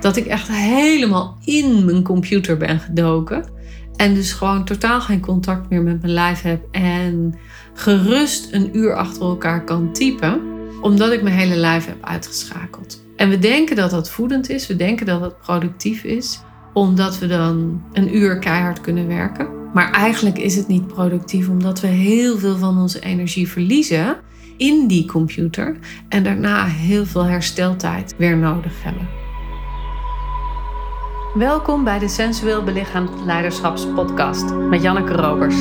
Dat ik echt helemaal in mijn computer ben gedoken. En dus gewoon totaal geen contact meer met mijn lijf heb. En gerust een uur achter elkaar kan typen. Omdat ik mijn hele lijf heb uitgeschakeld. En we denken dat dat voedend is. We denken dat het productief is. Omdat we dan een uur keihard kunnen werken. Maar eigenlijk is het niet productief. Omdat we heel veel van onze energie verliezen in die computer. En daarna heel veel hersteltijd weer nodig hebben. Welkom bij de Sensueel Belichaamd Leiderschapspodcast met Janneke Robers.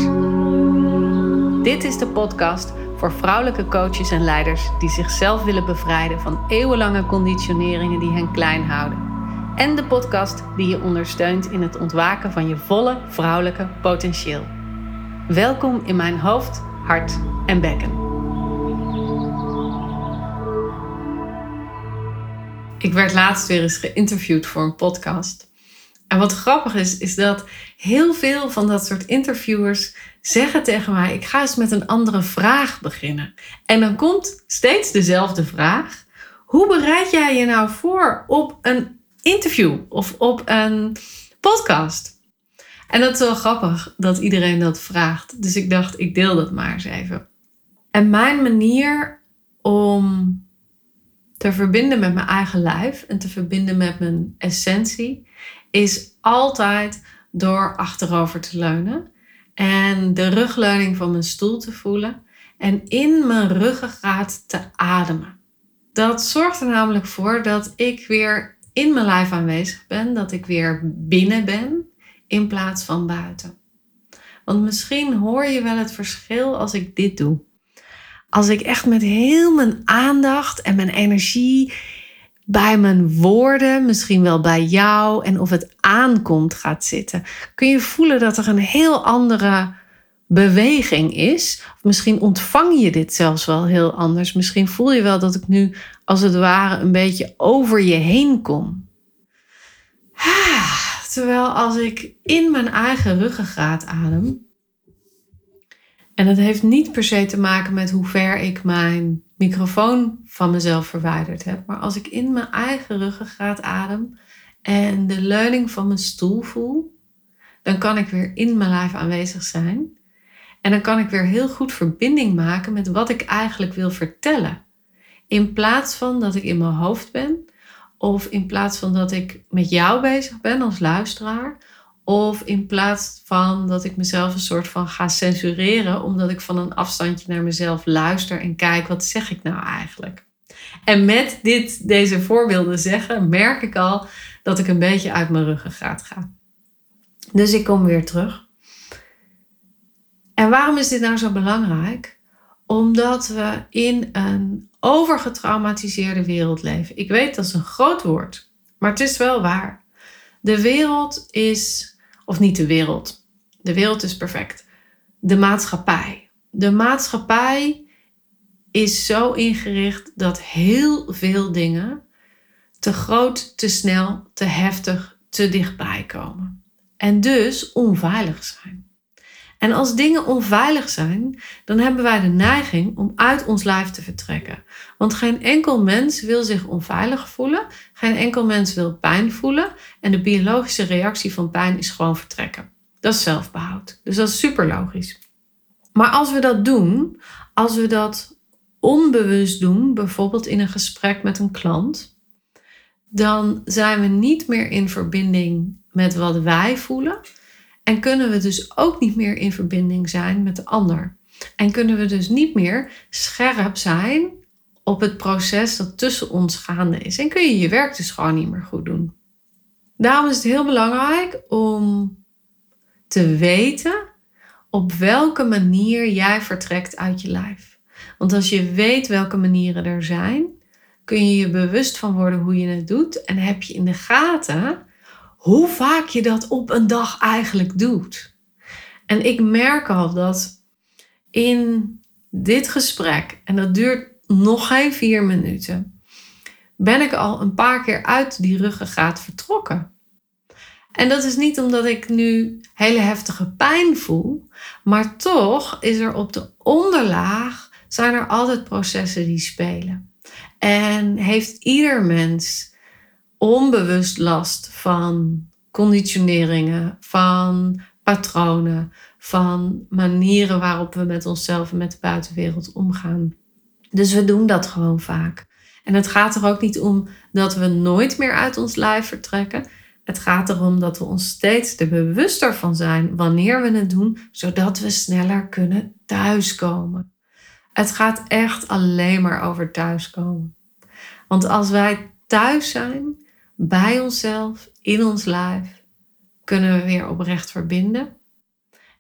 Dit is de podcast voor vrouwelijke coaches en leiders die zichzelf willen bevrijden van eeuwenlange conditioneringen die hen klein houden. En de podcast die je ondersteunt in het ontwaken van je volle vrouwelijke potentieel. Welkom in mijn hoofd, hart en bekken. Ik werd laatst weer eens geïnterviewd voor een podcast. En wat grappig is, is dat heel veel van dat soort interviewers zeggen tegen mij: Ik ga eens met een andere vraag beginnen. En dan komt steeds dezelfde vraag: Hoe bereid jij je nou voor op een interview of op een podcast? En dat is wel grappig dat iedereen dat vraagt. Dus ik dacht, ik deel dat maar eens even. En mijn manier om te verbinden met mijn eigen lijf en te verbinden met mijn essentie is altijd door achterover te leunen en de rugleuning van mijn stoel te voelen en in mijn ruggengraat te ademen. Dat zorgt er namelijk voor dat ik weer in mijn lijf aanwezig ben, dat ik weer binnen ben in plaats van buiten. Want misschien hoor je wel het verschil als ik dit doe. Als ik echt met heel mijn aandacht en mijn energie bij mijn woorden, misschien wel bij jou en of het aankomt gaat zitten, kun je voelen dat er een heel andere beweging is. Of misschien ontvang je dit zelfs wel heel anders. Misschien voel je wel dat ik nu als het ware een beetje over je heen kom. Ah, terwijl als ik in mijn eigen ruggengraat adem, en dat heeft niet per se te maken met hoe ver ik mijn microfoon van mezelf verwijderd heb. Maar als ik in mijn eigen ruggengraat adem en de leuning van mijn stoel voel, dan kan ik weer in mijn lijf aanwezig zijn. En dan kan ik weer heel goed verbinding maken met wat ik eigenlijk wil vertellen. In plaats van dat ik in mijn hoofd ben, of in plaats van dat ik met jou bezig ben als luisteraar, of in plaats van dat ik mezelf een soort van ga censureren, omdat ik van een afstandje naar mezelf luister en kijk, wat zeg ik nou eigenlijk? En met dit, deze voorbeelden zeggen, merk ik al dat ik een beetje uit mijn ruggengraat ga. Dus ik kom weer terug. En waarom is dit nou zo belangrijk? Omdat we in een overgetraumatiseerde wereld leven. Ik weet dat is een groot woord, maar het is wel waar. De wereld is of niet de wereld. De wereld is perfect. De maatschappij. De maatschappij is zo ingericht dat heel veel dingen te groot, te snel, te heftig, te dichtbij komen. En dus onveilig zijn. En als dingen onveilig zijn, dan hebben wij de neiging om uit ons lijf te vertrekken. Want geen enkel mens wil zich onveilig voelen, geen enkel mens wil pijn voelen en de biologische reactie van pijn is gewoon vertrekken. Dat is zelfbehoud. Dus dat is super logisch. Maar als we dat doen, als we dat onbewust doen, bijvoorbeeld in een gesprek met een klant, dan zijn we niet meer in verbinding met wat wij voelen, en kunnen we dus ook niet meer in verbinding zijn met de ander. En kunnen we dus niet meer scherp zijn op het proces dat tussen ons gaande is. En kun je je werk dus gewoon niet meer goed doen. Daarom is het heel belangrijk om te weten op welke manier jij vertrekt uit je lijf. Want als je weet welke manieren er zijn, kun je je bewust van worden hoe je het doet. En heb je in de gaten hoe vaak je dat op een dag eigenlijk doet. En ik merk al dat in dit gesprek, en dat duurt nog geen vier minuten, ben ik al een paar keer uit die ruggengraat vertrokken. En dat is niet omdat ik nu hele heftige pijn voel, maar toch is er op de onderlaag zijn er altijd processen die spelen. En heeft ieder mens onbewust last van conditioneringen, van patronen, van manieren waarop we met onszelf en met de buitenwereld omgaan. Dus we doen dat gewoon vaak. En het gaat er ook niet om dat we nooit meer uit ons lijf vertrekken. Het gaat erom dat we ons steeds er bewuster van zijn wanneer we het doen, zodat we sneller kunnen thuiskomen. Het gaat echt alleen maar over thuiskomen. Want als wij thuis zijn, bij onszelf, in ons lijf, kunnen we weer oprecht verbinden.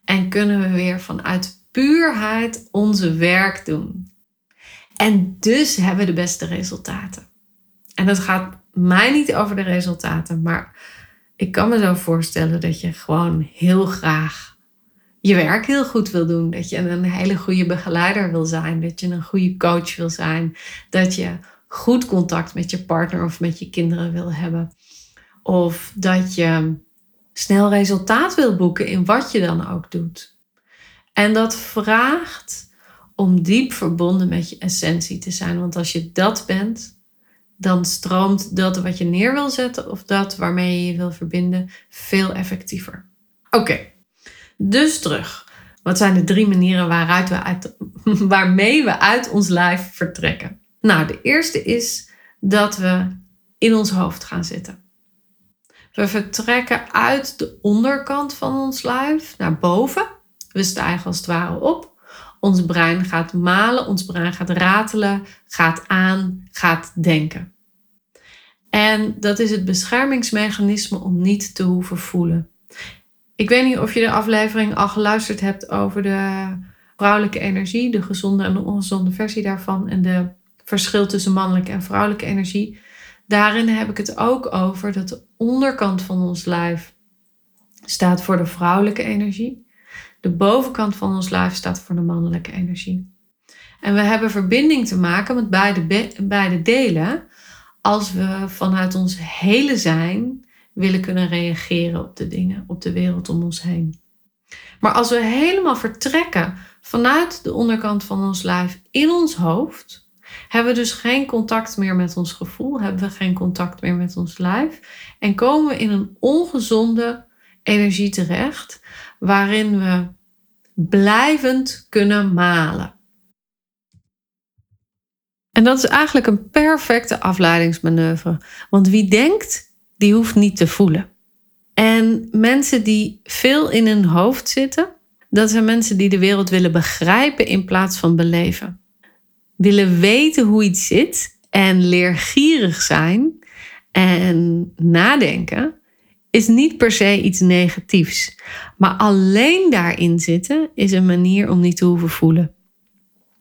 En kunnen we weer vanuit puurheid onze werk doen. En dus hebben we de beste resultaten. En het gaat mij niet over de resultaten, maar ik kan me zo voorstellen dat je gewoon heel graag je werk heel goed wil doen. Dat je een hele goede begeleider wil zijn. Dat je een goede coach wil zijn. Dat je goed contact met je partner of met je kinderen wil hebben. Of dat je snel resultaat wil boeken in wat je dan ook doet. En dat vraagt om diep verbonden met je essentie te zijn. Want als je dat bent, dan stroomt dat wat je neer wil zetten of dat waarmee je je wil verbinden veel effectiever. Oké, dus terug. Wat zijn de drie manieren waaruit we waarmee we uit ons lijf vertrekken? Nou, de eerste is dat we in ons hoofd gaan zitten. We vertrekken uit de onderkant van ons lijf naar boven. We stijgen als het ware op. Ons brein gaat malen, ons brein gaat ratelen, gaat aan, gaat denken. En dat is het beschermingsmechanisme om niet te hoeven voelen. Ik weet niet of je de aflevering al geluisterd hebt over de vrouwelijke energie, de gezonde en de ongezonde versie daarvan en de verschil tussen mannelijke en vrouwelijke energie. Daarin heb ik het ook over dat de onderkant van ons lijf staat voor de vrouwelijke energie. De bovenkant van ons lijf staat voor de mannelijke energie. En we hebben verbinding te maken met beide, beide delen als we vanuit ons hele zijn willen kunnen reageren op de dingen, op de wereld om ons heen. Maar als we helemaal vertrekken vanuit de onderkant van ons lijf in ons hoofd, hebben we dus geen contact meer met ons gevoel, hebben we geen contact meer met ons lijf en komen we in een ongezonde energie terecht, waarin we blijvend kunnen malen. En dat is eigenlijk een perfecte afleidingsmanoeuvre. Want wie denkt, die hoeft niet te voelen. En mensen die veel in hun hoofd zitten, dat zijn mensen die de wereld willen begrijpen in plaats van beleven. Willen weten hoe iets zit en leergierig zijn en nadenken is niet per se iets negatiefs. Maar alleen daarin zitten is een manier om niet te hoeven voelen.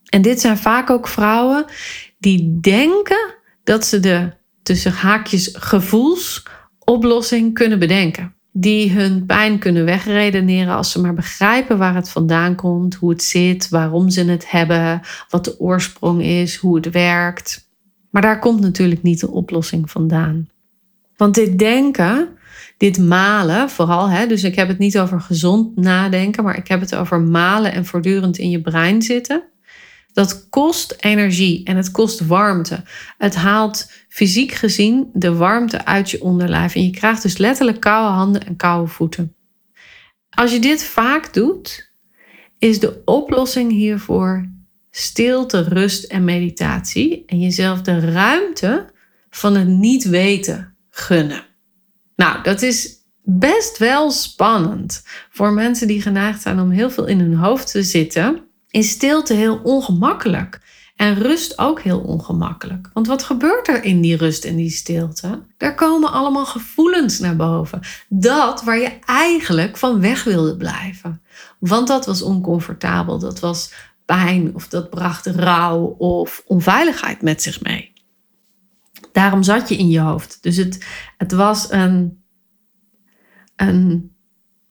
En dit zijn vaak ook vrouwen die denken dat ze de tussen haakjes gevoelsoplossing kunnen bedenken. Die hun pijn kunnen wegredeneren als ze maar begrijpen waar het vandaan komt, hoe het zit, waarom ze het hebben, wat de oorsprong is, hoe het werkt. Maar daar komt natuurlijk niet de oplossing vandaan. Want dit denken, dit malen vooral, hè, dus ik heb het niet over gezond nadenken, maar ik heb het over malen en voortdurend in je brein zitten. Dat kost energie en het kost warmte. Het haalt fysiek gezien de warmte uit je onderlijf. En je krijgt dus letterlijk koude handen en koude voeten. Als je dit vaak doet, is de oplossing hiervoor stilte, rust en meditatie. En jezelf de ruimte van het niet weten gunnen. Nou, dat is best wel spannend voor mensen die geneigd zijn om heel veel in hun hoofd te zitten is stilte heel ongemakkelijk. En rust ook heel ongemakkelijk. Want wat gebeurt er in die rust en die stilte? Er komen allemaal gevoelens naar boven. Dat waar je eigenlijk van weg wilde blijven. Want dat was oncomfortabel, dat was pijn of dat bracht rouw of onveiligheid met zich mee. Daarom zat je in je hoofd. Dus het, het was een, een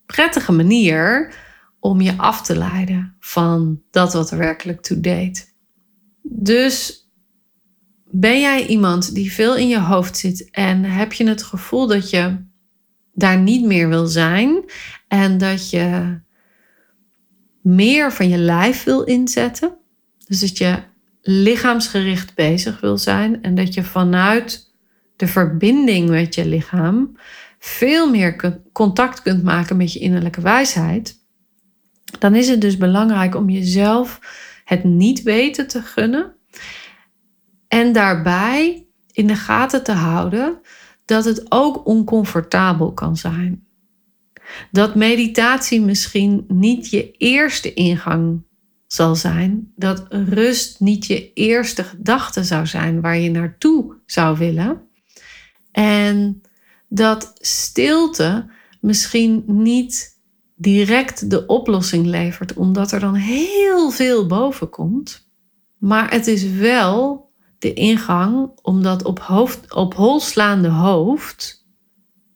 prettige manier om je af te leiden van dat wat er werkelijk toe deed. Dus ben jij iemand die veel in je hoofd zit en heb je het gevoel dat je daar niet meer wil zijn en dat je meer van je lijf wil inzetten? Dus dat je lichaamsgericht bezig wil zijn en dat je vanuit de verbinding met je lichaam, veel meer contact kunt maken met je innerlijke wijsheid, dan is het dus belangrijk om jezelf het niet weten te gunnen en daarbij in de gaten te houden dat het ook oncomfortabel kan zijn. Dat meditatie misschien niet je eerste ingang zal zijn, dat rust niet je eerste gedachte zou zijn waar je naartoe zou willen. En dat stilte misschien niet direct de oplossing levert, omdat er dan heel veel boven komt. Maar het is wel de ingang om dat op, hoofd, op holslaande hoofd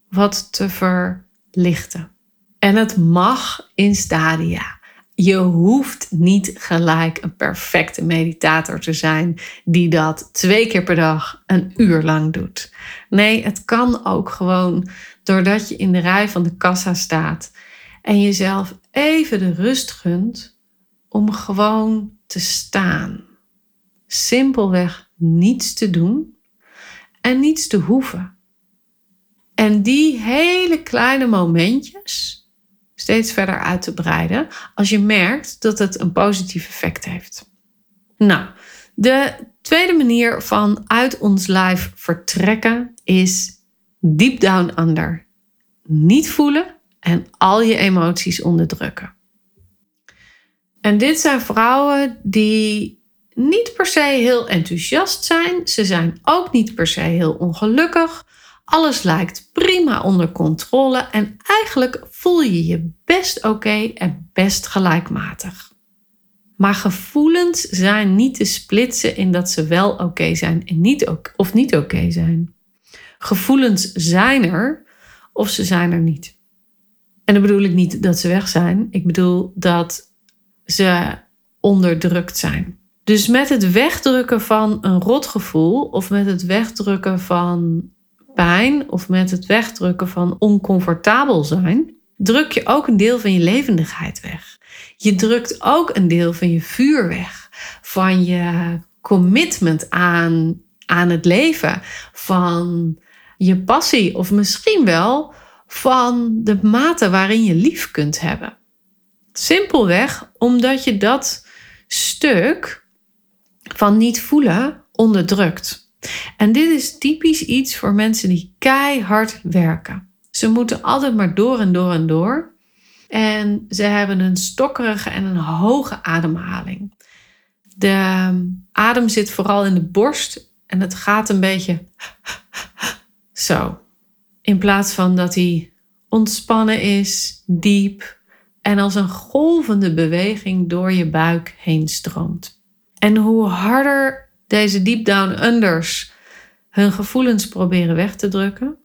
wat te verlichten. En het mag in stadia. Je hoeft niet gelijk een perfecte meditator te zijn die dat twee keer per dag een uur lang doet. Nee, het kan ook gewoon doordat je in de rij van de kassa staat en jezelf even de rust gunt om gewoon te staan. Simpelweg niets te doen en niets te hoeven. En die hele kleine momentjes steeds verder uit te breiden als je merkt dat het een positief effect heeft. Nou, de tweede manier van uit ons lijf vertrekken is deep down under. Niet voelen en al je emoties onderdrukken. En dit zijn vrouwen die niet per se heel enthousiast zijn. Ze zijn ook niet per se heel ongelukkig. Alles lijkt prima onder controle en eigenlijk voel je je best oké en best gelijkmatig. Maar gevoelens zijn niet te splitsen in dat ze wel oké zijn en niet of niet oké zijn. Gevoelens zijn er of ze zijn er niet. En dan bedoel ik niet dat ze weg zijn. Ik bedoel dat ze onderdrukt zijn. Dus met het wegdrukken van een rotgevoel of met het wegdrukken van pijn of met het wegdrukken van oncomfortabel zijn, druk je ook een deel van je levendigheid weg. Je drukt ook een deel van je vuur weg, van je commitment aan, aan het leven, van je passie of misschien wel van de mate waarin je lief kunt hebben. Simpelweg omdat je dat stuk van niet voelen onderdrukt. En dit is typisch iets voor mensen die keihard werken. Ze moeten altijd maar door en door en door. En ze hebben een stokkerige en een hoge ademhaling. De adem zit vooral in de borst en het gaat een beetje zo. In plaats van dat hij ontspannen is, diep en als een golvende beweging door je buik heen stroomt. En hoe harder deze deep down unders hun gevoelens proberen weg te drukken,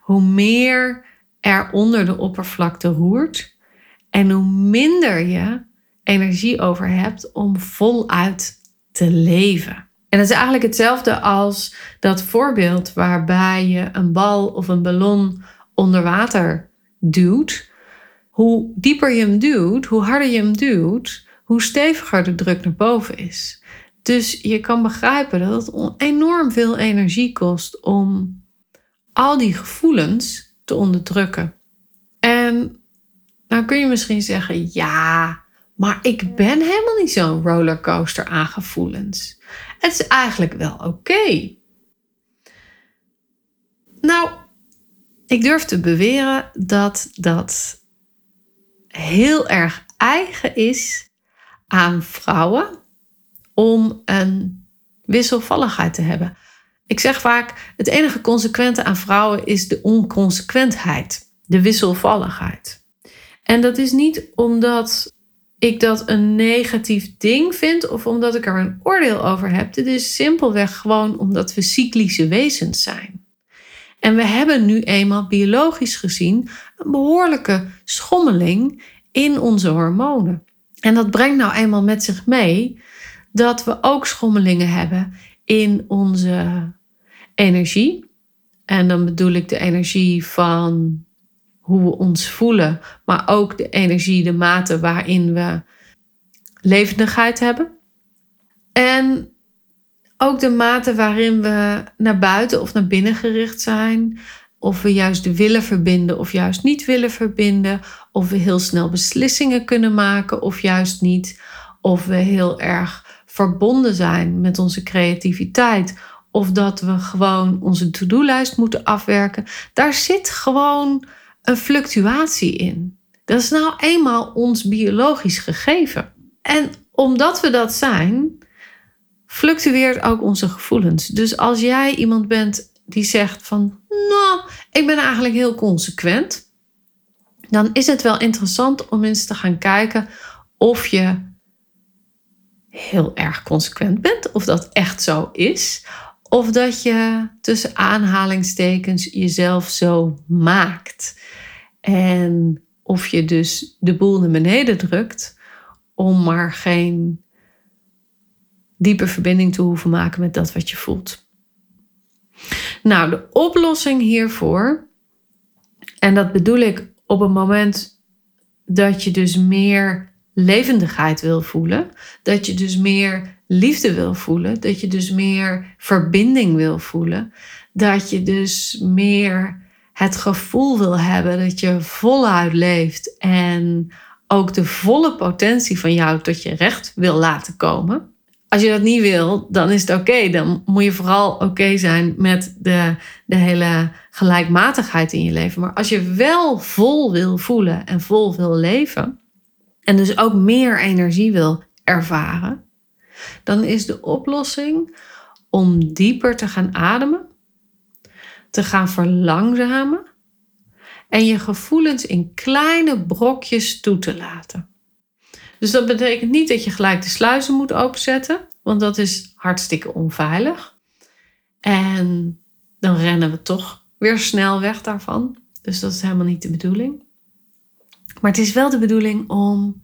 hoe meer er onder de oppervlakte roert en hoe minder je energie over hebt om voluit te leven. En dat is eigenlijk hetzelfde als dat voorbeeld waarbij je een bal of een ballon onder water duwt. Hoe dieper je hem duwt, hoe harder je hem duwt, hoe steviger de druk naar boven is. Dus je kan begrijpen dat het enorm veel energie kost om al die gevoelens te onderdrukken. En nou kun je misschien zeggen: ja, maar ik ben helemaal niet zo'n rollercoaster aan gevoelens. Het is eigenlijk wel oké. Nou, ik durf te beweren dat dat heel erg eigen is aan vrouwen om een wisselvalligheid te hebben. Ik zeg vaak: het enige consequente aan vrouwen is de onconsequentheid, de wisselvalligheid. En dat is niet omdat ik dat een negatief ding vind of omdat ik er een oordeel over heb. Het is simpelweg gewoon omdat we cyclische wezens zijn. En we hebben nu eenmaal biologisch gezien een behoorlijke schommeling in onze hormonen. En dat brengt nou eenmaal met zich mee dat we ook schommelingen hebben in onze energie. En dan bedoel ik de energie van hoe we ons voelen, maar ook de energie, de mate waarin we levendigheid hebben. En ook de mate waarin we naar buiten of naar binnen gericht zijn. Of we juist willen verbinden of juist niet willen verbinden. Of we heel snel beslissingen kunnen maken of juist niet. Of we heel erg verbonden zijn met onze creativiteit. Of dat we gewoon onze to-do-lijst moeten afwerken. Daar zit gewoon een fluctuatie in. Dat is nou eenmaal ons biologisch gegeven. En omdat we dat zijn, fluctueert ook onze gevoelens. Dus als jij iemand bent die zegt van, nou, ik ben eigenlijk heel consequent, dan is het wel interessant om eens te gaan kijken of je heel erg consequent bent, of dat echt zo is, of dat je tussen aanhalingstekens jezelf zo maakt. En of je dus de boel naar beneden drukt om maar geen diepe verbinding te hoeven maken met dat wat je voelt. Nou, de oplossing hiervoor, en dat bedoel ik op het moment dat je dus meer levendigheid wil voelen, dat je dus meer liefde wil voelen, dat je dus meer verbinding wil voelen, dat je dus meer het gevoel wil hebben dat je voluit leeft en ook de volle potentie van jou tot je recht wil laten komen. Als je dat niet wil, dan is het oké. Dan moet je vooral oké zijn met de, de hele gelijkmatigheid in je leven. Maar als je wel vol wil voelen en vol wil leven, en dus ook meer energie wil ervaren, dan is de oplossing om dieper te gaan ademen, te gaan verlangzamen en je gevoelens in kleine brokjes toe te laten. Dus dat betekent niet dat je gelijk de sluizen moet openzetten, want dat is hartstikke onveilig. En dan rennen we toch weer snel weg daarvan. Dus dat is helemaal niet de bedoeling. Maar het is wel de bedoeling om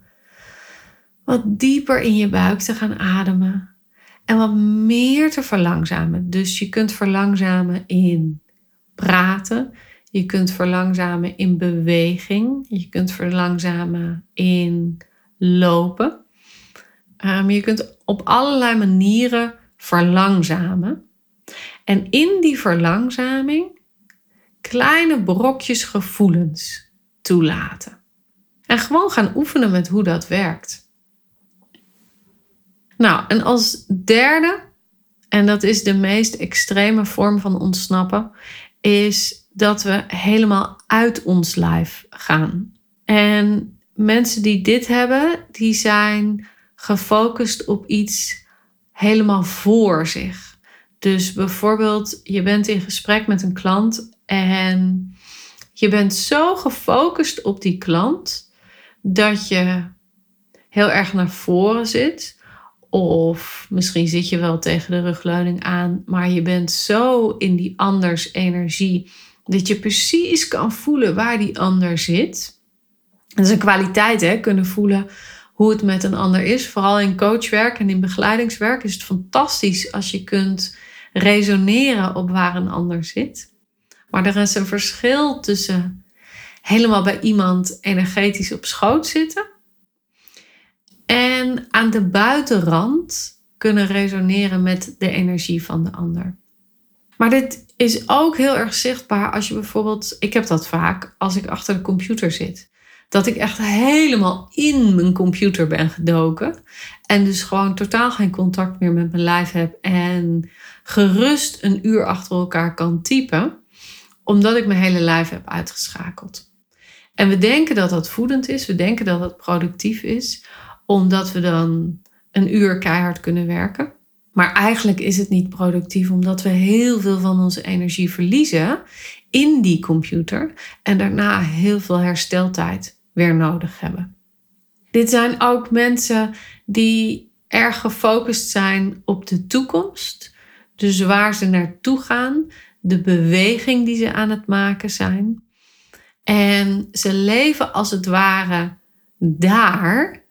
wat dieper in je buik te gaan ademen en wat meer te verlangzamen. Dus je kunt verlangzamen in praten, je kunt verlangzamen in beweging, je kunt verlangzamen in lopen. Um, je kunt op allerlei manieren verlangzamen. En in die verlangzaming kleine brokjes gevoelens toelaten. En gewoon gaan oefenen met hoe dat werkt. Nou, en als derde, en dat is de meest extreme vorm van ontsnappen, is dat we helemaal uit ons lijf gaan. En mensen die dit hebben, die zijn gefocust op iets helemaal voor zich. Dus bijvoorbeeld, je bent in gesprek met een klant en je bent zo gefocust op die klant dat je heel erg naar voren zit. Of misschien zit je wel tegen de rugleuning aan, maar je bent zo in die anders energie dat je precies kan voelen waar die ander zit. Dat is een kwaliteit, hè? Kunnen voelen hoe het met een ander is. Vooral in coachwerk en in begeleidingswerk is het fantastisch als je kunt resoneren op waar een ander zit. Maar er is een verschil tussen helemaal bij iemand energetisch op schoot zitten en aan de buitenrand kunnen resoneren met de energie van de ander. Maar dit is ook heel erg zichtbaar als je bijvoorbeeld, ik heb dat vaak als ik achter de computer zit. Dat ik echt helemaal in mijn computer ben gedoken. En dus gewoon totaal geen contact meer met mijn lijf heb. En gerust een uur achter elkaar kan typen. Omdat ik mijn hele lijf heb uitgeschakeld. En we denken dat dat voedend is. We denken dat het productief is. Omdat we dan een uur keihard kunnen werken. Maar eigenlijk is het niet productief omdat we heel veel van onze energie verliezen in die computer en daarna heel veel hersteltijd weer nodig hebben. Dit zijn ook mensen die erg gefocust zijn op de toekomst, dus waar ze naartoe gaan, de beweging die ze aan het maken zijn. En ze leven als het ware daar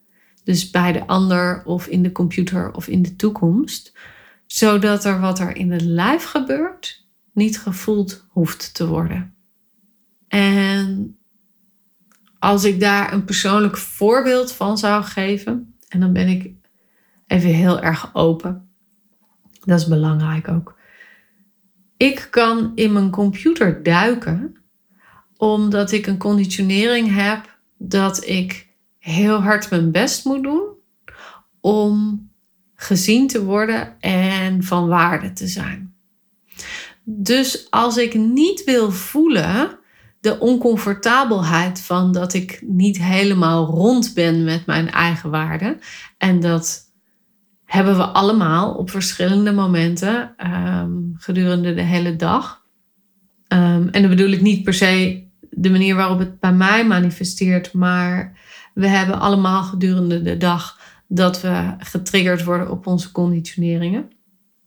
dus bij de ander of in de computer of in de toekomst. Zodat er wat er in het lijf gebeurt niet gevoeld hoeft te worden. En als ik daar een persoonlijk voorbeeld van zou geven, en dan ben ik even heel erg open. Dat is belangrijk ook. Ik kan in mijn computer duiken omdat ik een conditionering heb dat ik heel hard mijn best moet doen om gezien te worden en van waarde te zijn. Dus als ik niet wil voelen de oncomfortabelheid van dat ik niet helemaal rond ben met mijn eigen waarde en dat hebben we allemaal op verschillende momenten ehm, gedurende de hele dag. Um, en dan bedoel ik niet per se de manier waarop het bij mij manifesteert, maar we hebben allemaal gedurende de dag dat we getriggerd worden op onze conditioneringen.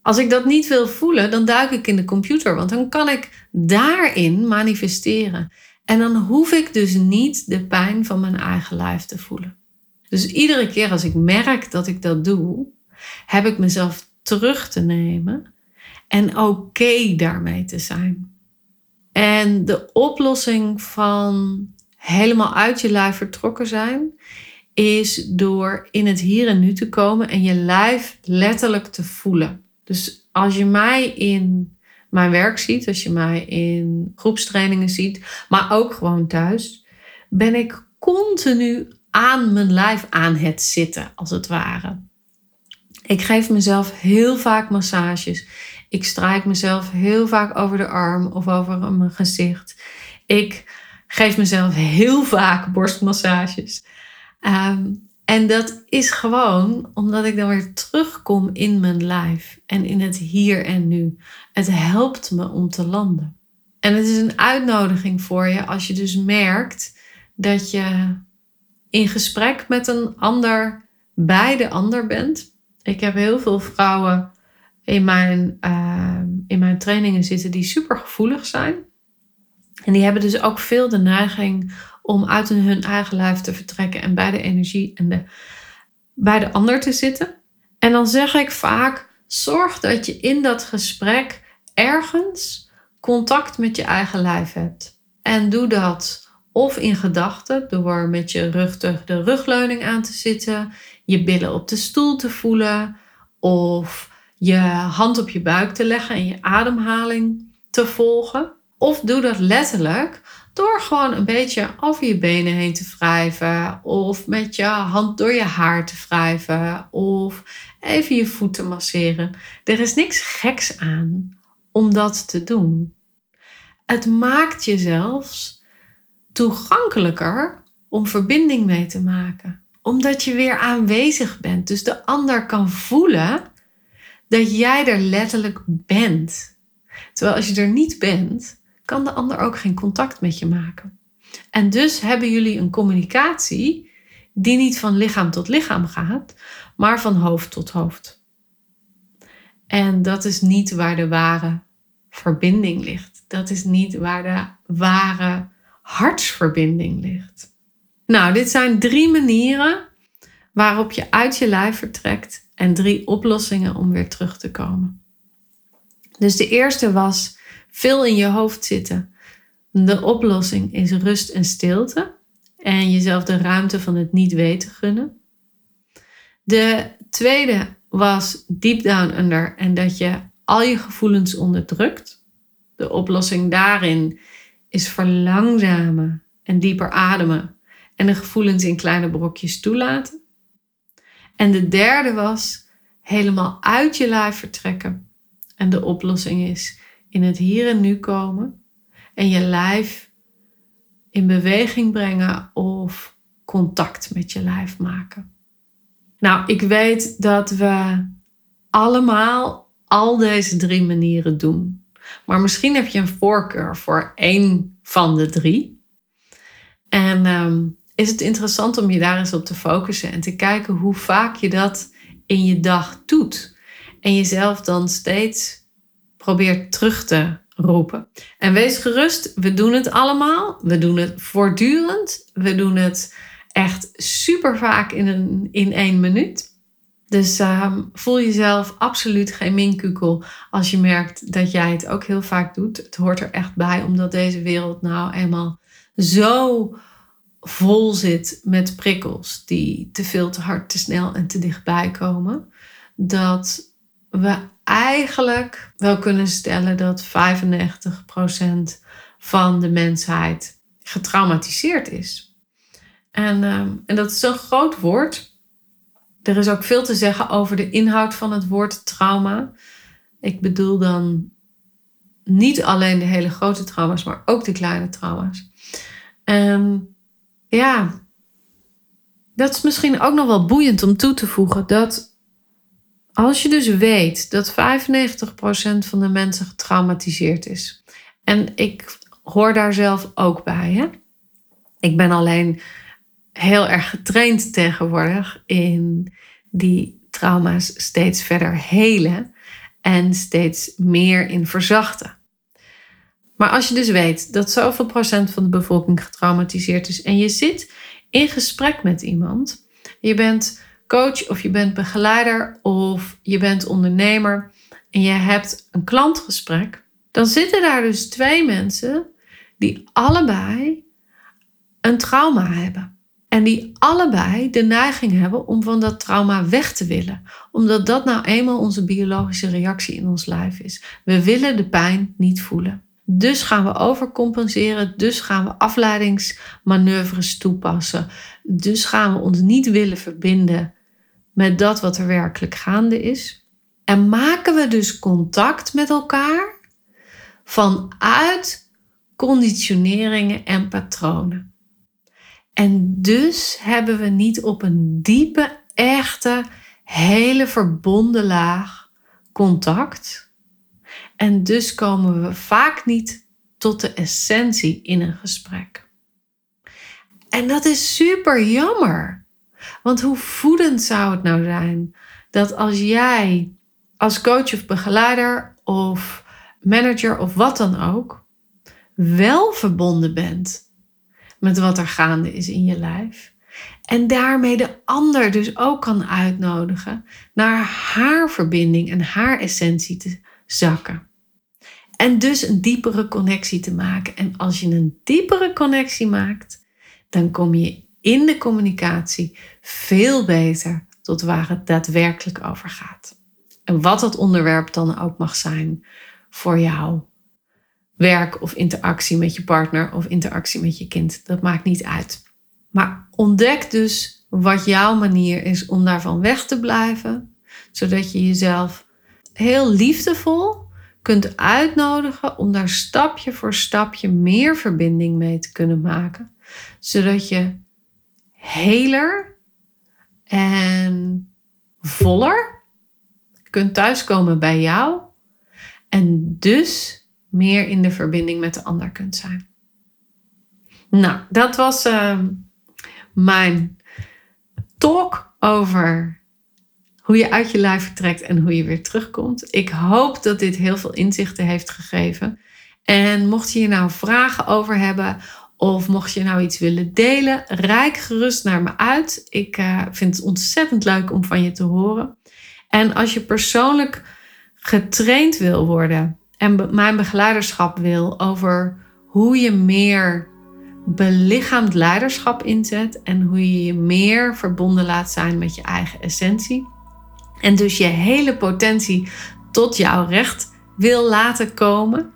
Als ik dat niet wil voelen, dan duik ik in de computer, want dan kan ik daarin manifesteren. En dan hoef ik dus niet de pijn van mijn eigen lijf te voelen. Dus iedere keer als ik merk dat ik dat doe, heb ik mezelf terug te nemen en oké daarmee te zijn. En de oplossing van helemaal uit je lijf vertrokken zijn, is door in het hier en nu te komen en je lijf letterlijk te voelen. Dus als je mij in mijn werk ziet, als je mij in groepstrainingen ziet, maar ook gewoon thuis, ben ik continu aan mijn lijf aan het zitten, als het ware. Ik geef mezelf heel vaak massages. Ik strijk mezelf heel vaak over de arm of over mijn gezicht. Ik geef mezelf heel vaak borstmassages. Ehm, en dat is gewoon omdat ik dan weer terugkom in mijn lijf en in het hier en nu. Het helpt me om te landen. En het is een uitnodiging voor je als je dus merkt dat je in gesprek met een ander bij de ander bent. Ik heb heel veel vrouwen in mijn, ehm, in mijn trainingen zitten die super gevoelig zijn. En die hebben dus ook veel de neiging om uit hun eigen lijf te vertrekken en bij de energie en de, bij de ander te zitten. En dan zeg ik vaak: zorg dat je in dat gesprek ergens contact met je eigen lijf hebt. En doe dat of in gedachten door met je rug tegen de rugleuning aan te zitten, je billen op de stoel te voelen of je hand op je buik te leggen en je ademhaling te volgen. Of doe dat letterlijk door gewoon een beetje over je benen heen te wrijven. Of met je hand door je haar te wrijven. Of even je voeten masseren. Er is niks geks aan om dat te doen. Het maakt je zelfs toegankelijker om verbinding mee te maken. Omdat je weer aanwezig bent. Dus de ander kan voelen dat jij er letterlijk bent. Terwijl als je er niet bent, kan de ander ook geen contact met je maken. En dus hebben jullie een communicatie die niet van lichaam tot lichaam gaat, maar van hoofd tot hoofd. En dat is niet waar de ware verbinding ligt. Dat is niet waar de ware hartsverbinding ligt. Nou, dit zijn drie manieren waarop je uit je lijf vertrekt en drie oplossingen om weer terug te komen. Dus de eerste was veel in je hoofd zitten. De oplossing is rust en stilte en jezelf de ruimte van het niet weten gunnen. De tweede was deep down under en dat je al je gevoelens onderdrukt. De oplossing daarin is verlangzamen en dieper ademen en de gevoelens in kleine brokjes toelaten. En de derde was helemaal uit je lijf vertrekken. En de oplossing is in het hier en nu komen en je lijf in beweging brengen of contact met je lijf maken. Nou, ik weet dat we allemaal al deze drie manieren doen. Maar misschien heb je een voorkeur voor één van de drie. En ehm, is het interessant om je daar eens op te focussen en te kijken hoe vaak je dat in je dag doet. En jezelf dan steeds probeert terug te roepen. En wees gerust, we doen het allemaal. We doen het voortdurend. We doen het echt super vaak in, een, in één minuut. Dus ehm, voel jezelf absoluut geen minkukel als je merkt dat jij het ook heel vaak doet. Het hoort er echt bij, omdat deze wereld nou eenmaal zo vol zit met prikkels die te veel, te hard, te snel en te dichtbij komen. Dat we eigenlijk wel kunnen stellen dat 95% van de mensheid getraumatiseerd is. En, ehm, en dat is een groot woord. Er is ook veel te zeggen over de inhoud van het woord trauma. Ik bedoel dan niet alleen de hele grote trauma's, maar ook de kleine trauma's. En ja, dat is misschien ook nog wel boeiend om toe te voegen. Dat als je dus weet dat 95% van de mensen getraumatiseerd is. En ik hoor daar zelf ook bij. Hè? Ik ben alleen heel erg getraind tegenwoordig in die trauma's steeds verder helen en steeds meer in verzachten. Maar als je dus weet dat zoveel procent van de bevolking getraumatiseerd is en je zit in gesprek met iemand, je bent coach of je bent begeleider of je bent ondernemer en je hebt een klantgesprek, dan zitten daar dus twee mensen die allebei een trauma hebben. En die allebei de neiging hebben om van dat trauma weg te willen. Omdat dat nou eenmaal onze biologische reactie in ons lijf is. We willen de pijn niet voelen. Dus gaan we overcompenseren. Dus gaan we afleidingsmanoeuvres toepassen. Dus gaan we ons niet willen verbinden met dat wat er werkelijk gaande is. En maken we dus contact met elkaar vanuit conditioneringen en patronen. En dus hebben we niet op een diepe, echte, hele verbonden laag contact. En dus komen we vaak niet tot de essentie in een gesprek. En dat is super jammer. Want hoe voedend zou het nou zijn dat als jij als coach of begeleider of manager of wat dan ook wel verbonden bent met wat er gaande is in je lijf. En daarmee de ander dus ook kan uitnodigen naar haar verbinding en haar essentie te zakken. En dus een diepere connectie te maken. En als je een diepere connectie maakt, dan kom je in de communicatie veel beter tot waar het daadwerkelijk over gaat. En wat dat onderwerp dan ook mag zijn voor jou werk of interactie met je partner of interactie met je kind. Dat maakt niet uit. Maar ontdek dus wat jouw manier is om daarvan weg te blijven, zodat je jezelf heel liefdevol kunt uitnodigen om daar stapje voor stapje meer verbinding mee te kunnen maken, zodat je heler en voller kunt thuiskomen bij jou en dus meer in de verbinding met de ander kunt zijn. Nou, dat was uh, mijn talk over hoe je uit je lijf vertrekt en hoe je weer terugkomt. Ik hoop dat dit heel veel inzichten heeft gegeven. En mocht je hier nou vragen over hebben of mocht je nou iets willen delen, rijk gerust naar me uit. Ik uh, vind het ontzettend leuk om van je te horen. En als je persoonlijk getraind wil worden en mijn begeleiderschap wil over hoe je meer belichaamd leiderschap inzet en hoe je je meer verbonden laat zijn met je eigen essentie. En dus je hele potentie tot jouw recht wil laten komen.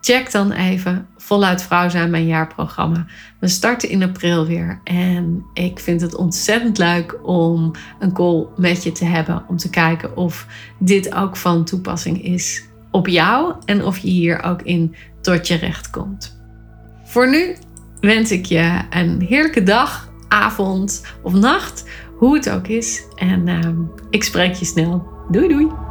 Check dan even Voluit Vrouw zijn mijn jaarprogramma. We starten in april weer en ik vind het ontzettend leuk om een call met je te hebben om te kijken of dit ook van toepassing is op jou en of je hier ook in tot je recht komt. Voor nu wens ik je een heerlijke dag, avond of nacht, hoe het ook is. En uh, ik spreek je snel. Doei doei!